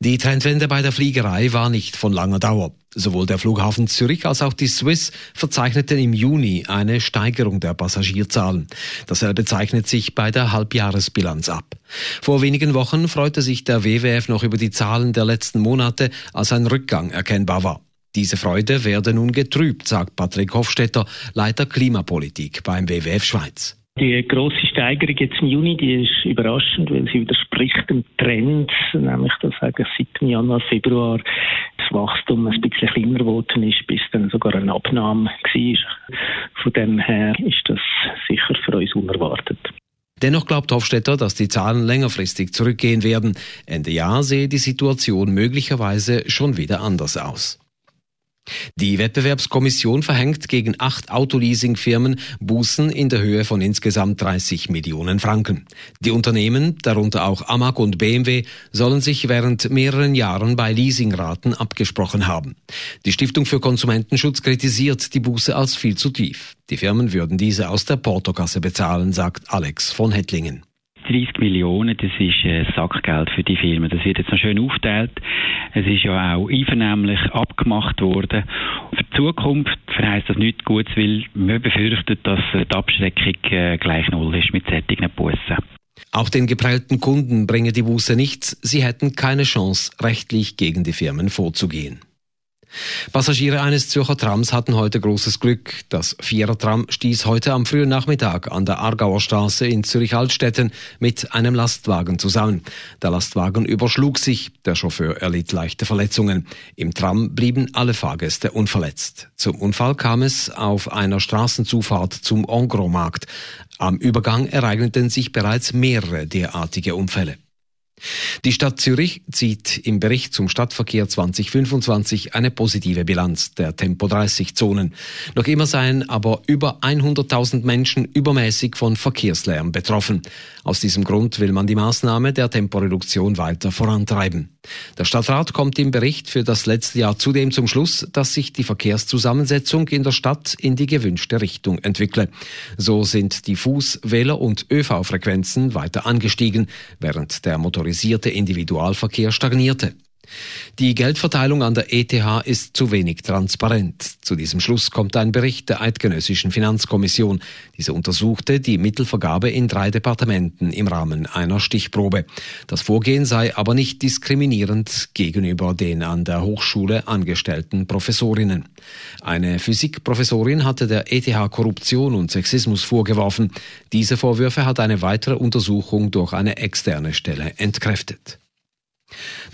Die Trendwende bei der Fliegerei war nicht von langer Dauer. Sowohl der Flughafen Zürich als auch die Swiss verzeichneten im Juni eine Steigerung der Passagierzahlen. Dasselbe zeichnet sich bei der Halbjahresbilanz ab. Vor wenigen Wochen freute sich der WWF noch über die Zahlen der letzten Monate, als ein Rückgang erkennbar war. Diese Freude werde nun getrübt, sagt Patrick Hofstetter, Leiter Klimapolitik beim WWF Schweiz. Die grosse Steigerung jetzt im Juni, die ist überraschend, weil sie widerspricht dem Trend, nämlich dass sagen, seit dem Januar, Februar das Wachstum ein bisschen kleiner geworden ist, bis dann sogar eine Abnahme war. Von dem her ist das sicher für uns unerwartet. Dennoch glaubt Hofstetter, dass die Zahlen längerfristig zurückgehen werden. Ende Jahr sehe die Situation möglicherweise schon wieder anders aus. Die Wettbewerbskommission verhängt gegen acht Autoleasingfirmen Bußen in der Höhe von insgesamt 30 Millionen Franken. Die Unternehmen, darunter auch Amag und BMW, sollen sich während mehreren Jahren bei Leasingraten abgesprochen haben. Die Stiftung für Konsumentenschutz kritisiert die Buße als viel zu tief. Die Firmen würden diese aus der Portokasse bezahlen, sagt Alex von Hettlingen. 30 Millionen, das ist äh, Sackgeld für die Firmen. Das wird jetzt noch schön aufgeteilt. Es ist ja auch einvernehmlich abgemacht worden. Für die Zukunft verheißt das nichts Gutes, weil man befürchtet, dass die Abschreckung äh, gleich null ist mit solchen Bussen. Auch den geprellten Kunden bringe die Buße nichts. Sie hätten keine Chance, rechtlich gegen die Firmen vorzugehen. Passagiere eines Zürcher Trams hatten heute großes Glück. Das Vierertram stieß heute am frühen Nachmittag an der Aargauer Straße in Zürich-Altstetten mit einem Lastwagen zusammen. Der Lastwagen überschlug sich, der Chauffeur erlitt leichte Verletzungen. Im Tram blieben alle Fahrgäste unverletzt. Zum Unfall kam es auf einer Straßenzufahrt zum Engros-Markt. Am Übergang ereigneten sich bereits mehrere derartige Unfälle. Die Stadt Zürich zieht im Bericht zum Stadtverkehr 2025 eine positive Bilanz der Tempo-30-Zonen. Noch immer seien aber über 100.000 Menschen übermäßig von Verkehrslärm betroffen. Aus diesem Grund will man die Maßnahme der Temporeduktion weiter vorantreiben. Der Stadtrat kommt im Bericht für das letzte Jahr zudem zum Schluss, dass sich die Verkehrszusammensetzung in der Stadt in die gewünschte Richtung entwickle. So sind die Fuß-, Wähler- und ÖV-Frequenzen weiter angestiegen, während der motorisierte Individualverkehr stagnierte. Die Geldverteilung an der ETH ist zu wenig transparent. Zu diesem Schluss kommt ein Bericht der Eidgenössischen Finanzkommission. Diese untersuchte die Mittelvergabe in drei Departementen im Rahmen einer Stichprobe. Das Vorgehen sei aber nicht diskriminierend gegenüber den an der Hochschule angestellten Professorinnen. Eine Physikprofessorin hatte der ETH Korruption und Sexismus vorgeworfen. Diese Vorwürfe hat eine weitere Untersuchung durch eine externe Stelle entkräftet.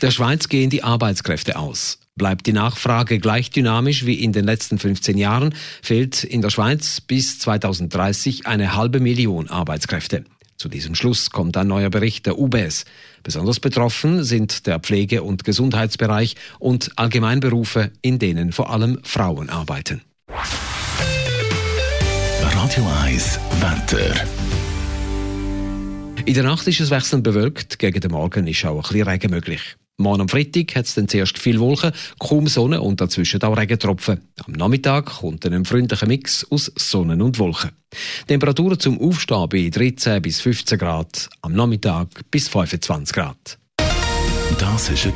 Der Schweiz gehen die Arbeitskräfte aus. Bleibt die Nachfrage gleich dynamisch wie in den letzten 15 Jahren, fehlt in der Schweiz bis 2030 eine halbe Million Arbeitskräfte. Zu diesem Schluss kommt ein neuer Bericht der UBS. Besonders betroffen sind der Pflege- und Gesundheitsbereich und Allgemeinberufe, in denen vor allem Frauen arbeiten. Radio 1 Wetter. In der Nacht ist es wechselnd bewölkt, gegen den Morgen ist auch ein bisschen Regen möglich. Morgen am Freitag hat es dann zuerst viel Wolken, kaum Sonne und dazwischen auch Regentropfen. Am Nachmittag kommt dann ein freundlicher Mix aus Sonne und Wolken. Temperaturen zum Aufstehen bei 13 bis 15 Grad, am Nachmittag bis 25 Grad. Das war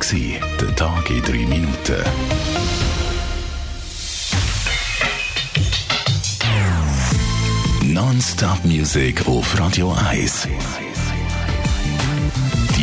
der Tag in 3 Minuten. Non-Stop Music auf Radio 1.